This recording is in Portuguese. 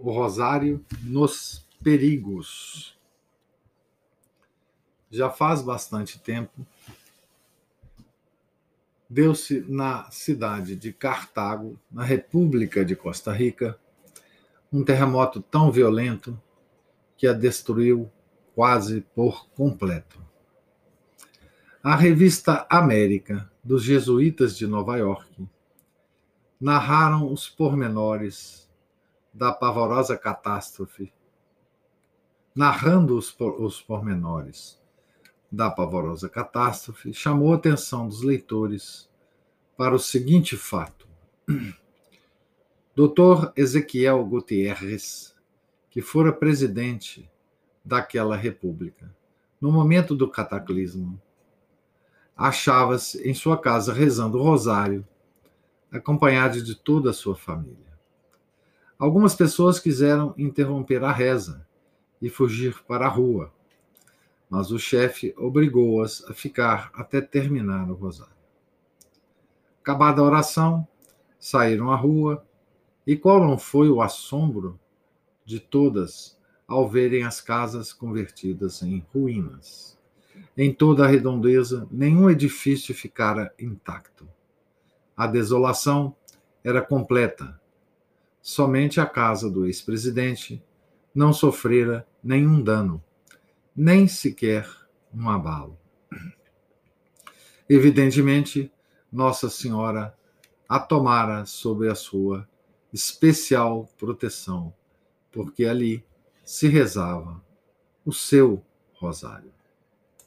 O Rosário nos Perigos. Já faz bastante tempo, deu-se na cidade de Cartago, na República de Costa Rica, um terremoto tão violento que a destruiu quase por completo. A revista América, dos jesuítas de Nova York, narraram os pormenores da pavorosa catástrofe, narrando os, os pormenores da pavorosa catástrofe, chamou a atenção dos leitores para o seguinte fato. Dr. Ezequiel Gutierrez, que fora presidente daquela república, no momento do cataclismo, achava-se em sua casa rezando o rosário, acompanhado de toda a sua família. Algumas pessoas quiseram interromper a reza e fugir para a rua, mas o chefe obrigou-as a ficar até terminar o rosário. Acabada a oração, saíram à rua, e qual não foi o assombro de todas ao verem as casas convertidas em ruínas. Em toda a redondeza, nenhum edifício ficara intacto. A desolação era completa. Somente a casa do ex-presidente não sofrera nenhum dano nem sequer um abalo. Evidentemente, Nossa Senhora a tomara sob a sua especial proteção, porque ali se rezava o seu rosário.